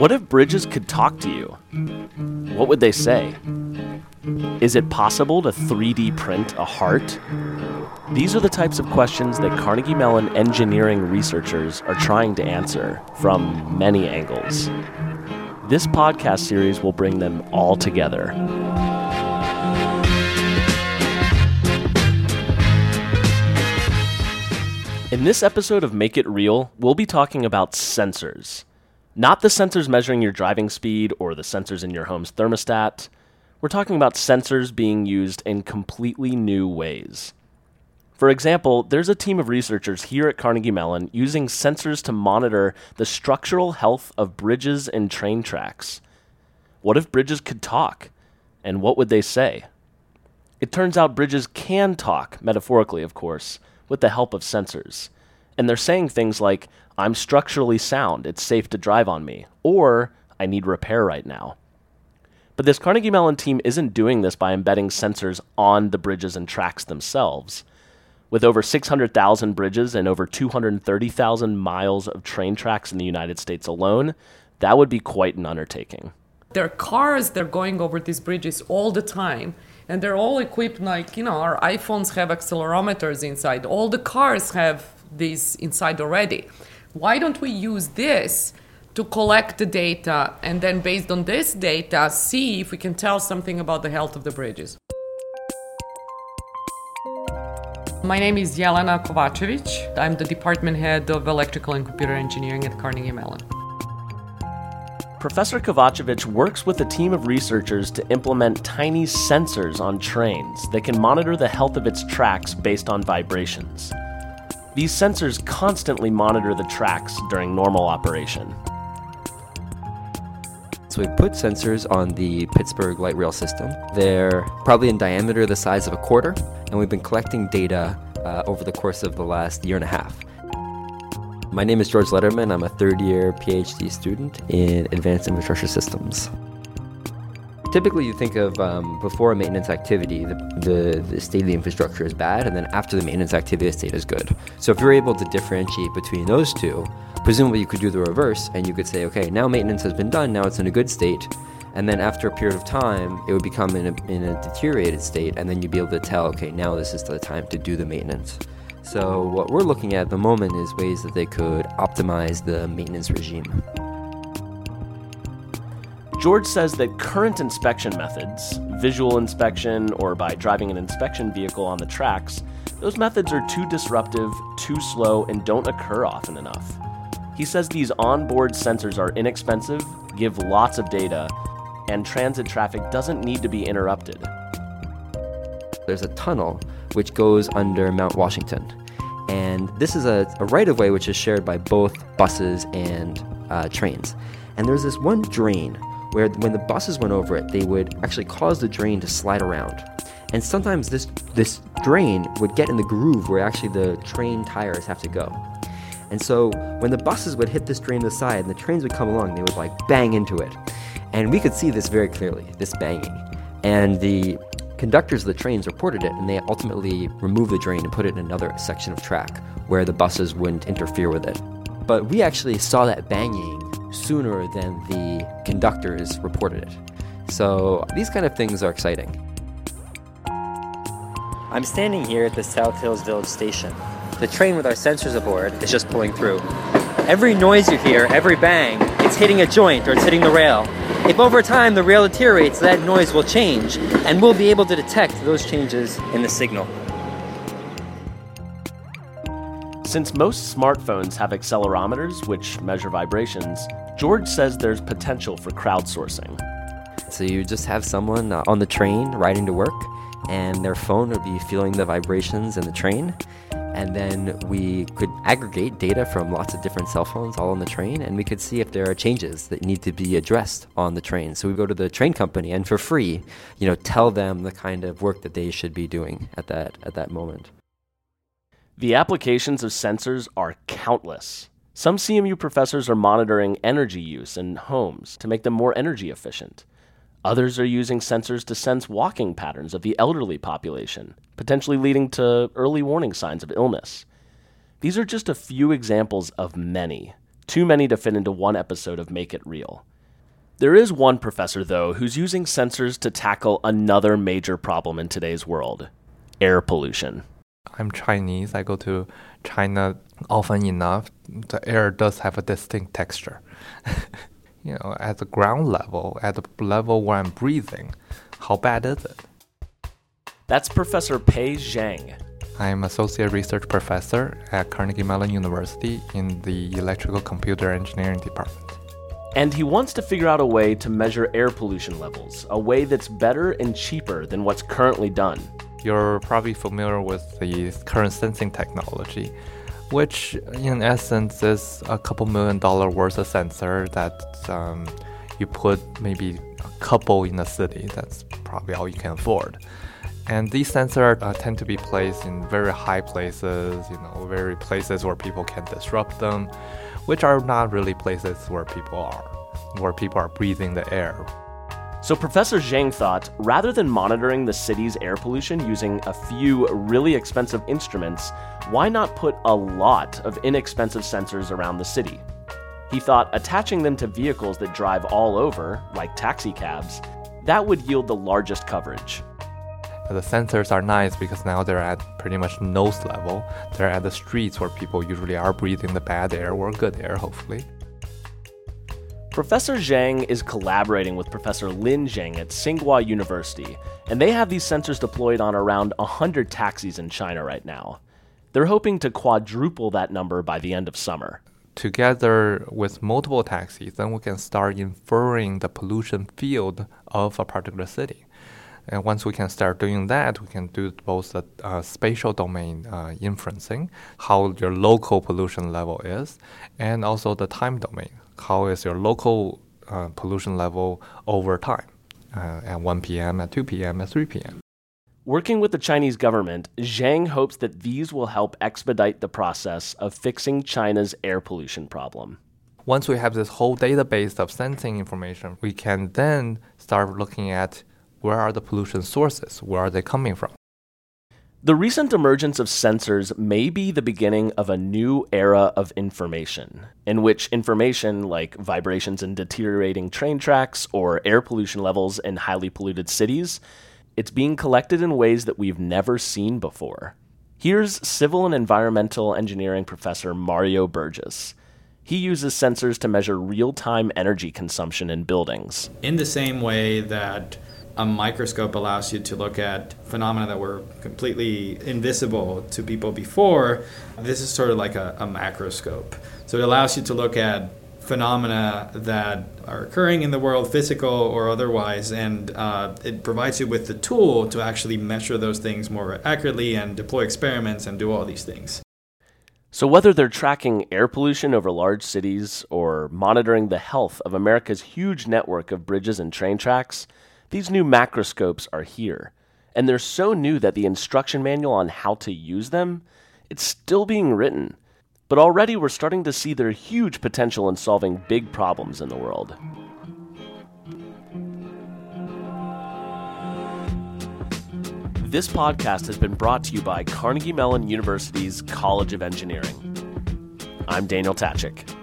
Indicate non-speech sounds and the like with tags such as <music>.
What if bridges could talk to you? What would they say? Is it possible to 3D print a heart? These are the types of questions that Carnegie Mellon engineering researchers are trying to answer from many angles. This podcast series will bring them all together. In this episode of Make It Real, we'll be talking about sensors. Not the sensors measuring your driving speed or the sensors in your home's thermostat. We're talking about sensors being used in completely new ways. For example, there's a team of researchers here at Carnegie Mellon using sensors to monitor the structural health of bridges and train tracks. What if bridges could talk? And what would they say? It turns out bridges can talk, metaphorically, of course, with the help of sensors. And they're saying things like, I'm structurally sound, it's safe to drive on me, or I need repair right now. But this Carnegie Mellon team isn't doing this by embedding sensors on the bridges and tracks themselves. With over 600,000 bridges and over 230,000 miles of train tracks in the United States alone, that would be quite an undertaking. There are cars that are going over these bridges all the time and they're all equipped like you know our iphones have accelerometers inside all the cars have these inside already why don't we use this to collect the data and then based on this data see if we can tell something about the health of the bridges my name is Jelena Kovacevic. I'm the department head of electrical and computer engineering at Carnegie Mellon. Professor Kovacevic works with a team of researchers to implement tiny sensors on trains that can monitor the health of its tracks based on vibrations. These sensors constantly monitor the tracks during normal operation. So we put sensors on the Pittsburgh light rail system. They're probably in diameter the size of a quarter, and we've been collecting data uh, over the course of the last year and a half. My name is George Lederman. I'm a third year PhD student in advanced infrastructure systems. Typically, you think of um, before a maintenance activity, the, the, the, state of the infrastructure is bad, and then after the maintenance activity, the state is good. So, if you're able to differentiate between those two, presumably you could do the reverse, and you could say, okay, now maintenance has been done, now it's in a good state, and then after a period of time, it would become in a, in a deteriorated state, and then you'd be able to tell, okay, now this is the time to do the maintenance. So, what we're looking at at the moment is ways that they could optimize the maintenance regime. George says that current inspection methods, visual inspection or by driving an inspection vehicle on the tracks, those methods are too disruptive, too slow, and don't occur often enough. He says these onboard sensors are inexpensive, give lots of data, and transit traffic doesn't need to be interrupted. There's a tunnel which goes under Mount Washington. And this is a, a right of way which is shared by both buses and uh, trains. And there's this one drain where when the buses went over it, they would actually cause the drain to slide around. And sometimes this, this drain would get in the groove where actually the train tires have to go. And so when the buses would hit this drain to the side and the trains would come along, they would like bang into it. And we could see this very clearly, this banging. And the Conductors of the trains reported it, and they ultimately removed the drain and put it in another section of track where the buses wouldn't interfere with it. But we actually saw that banging sooner than the conductors reported it. So these kind of things are exciting. I'm standing here at the South Hills Village station. The train with our sensors aboard is just pulling through. Every noise you hear, every bang, it's hitting a joint or it's hitting the rail. If over time the rail deteriorates, that noise will change, and we'll be able to detect those changes in the signal. Since most smartphones have accelerometers, which measure vibrations, George says there's potential for crowdsourcing. So you just have someone uh, on the train riding to work, and their phone would be feeling the vibrations in the train, and then we could aggregate data from lots of different cell phones all on the train and we could see if there are changes that need to be addressed on the train. So we go to the train company and for free you know tell them the kind of work that they should be doing at that at that moment the applications of sensors are countless some cmu professors are monitoring energy use in homes to make them more energy efficient Others are using sensors to sense walking patterns of the elderly population, potentially leading to early warning signs of illness. These are just a few examples of many. too many to fit into one episode of Make It Real. There is one professor, though, who's using sensors to tackle another major problem in today's world air pollution. I'm Chinese. I go to China often enough. The air does have a distinct texture. <laughs> you know, at the ground level, at the level where I'm breathing, how bad is it? That's Professor Pei Zhang. I'm associate research professor at Carnegie Mellon University in the electrical computer engineering department. And he wants to figure out a way to measure air pollution levels, a way that's better and cheaper than what's currently done. You're probably familiar with the current sensing technology, which in essence is a couple million dollar worth of sensor that um, you put maybe a couple in a city. That's probably all you can afford. And these sensors uh, tend to be placed in very high places, you know, very places where people can disrupt them, which are not really places where people are, where people are breathing the air. So, Professor Zhang thought rather than monitoring the city's air pollution using a few really expensive instruments, why not put a lot of inexpensive sensors around the city? He thought attaching them to vehicles that drive all over, like taxi cabs, that would yield the largest coverage. The sensors are nice because now they're at pretty much nose level. They're at the streets where people usually are breathing the bad air or good air, hopefully. Professor Zhang is collaborating with Professor Lin Zhang at Tsinghua University, and they have these sensors deployed on around 100 taxis in China right now. They're hoping to quadruple that number by the end of summer. Together with multiple taxis, then we can start inferring the pollution field of a particular city. And once we can start doing that, we can do both the uh, spatial domain uh, inferencing, how your local pollution level is, and also the time domain, how is your local uh, pollution level over time uh, at 1 p.m., at 2 p.m., at 3 p.m. Working with the Chinese government, Zhang hopes that these will help expedite the process of fixing China's air pollution problem. Once we have this whole database of sensing information, we can then start looking at where are the pollution sources, where are they coming from. The recent emergence of sensors may be the beginning of a new era of information, in which information like vibrations in deteriorating train tracks or air pollution levels in highly polluted cities, it's being collected in ways that we've never seen before. Here's civil and environmental engineering professor Mario Bergés. He uses sensors to measure real-time energy consumption in buildings. In the same way that a microscope allows you to look at phenomena that were completely invisible to people before. This is sort of like a, a macroscope. So it allows you to look at phenomena that are occurring in the world, physical or otherwise, and uh, it provides you with the tool to actually measure those things more accurately and deploy experiments and do all these things. So, whether they're tracking air pollution over large cities or monitoring the health of America's huge network of bridges and train tracks, these new macroscopes are here. And they're so new that the instruction manual on how to use them, it's still being written. But already we're starting to see their huge potential in solving big problems in the world. This podcast has been brought to you by Carnegie Mellon University's College of Engineering. I'm Daniel Tkacik.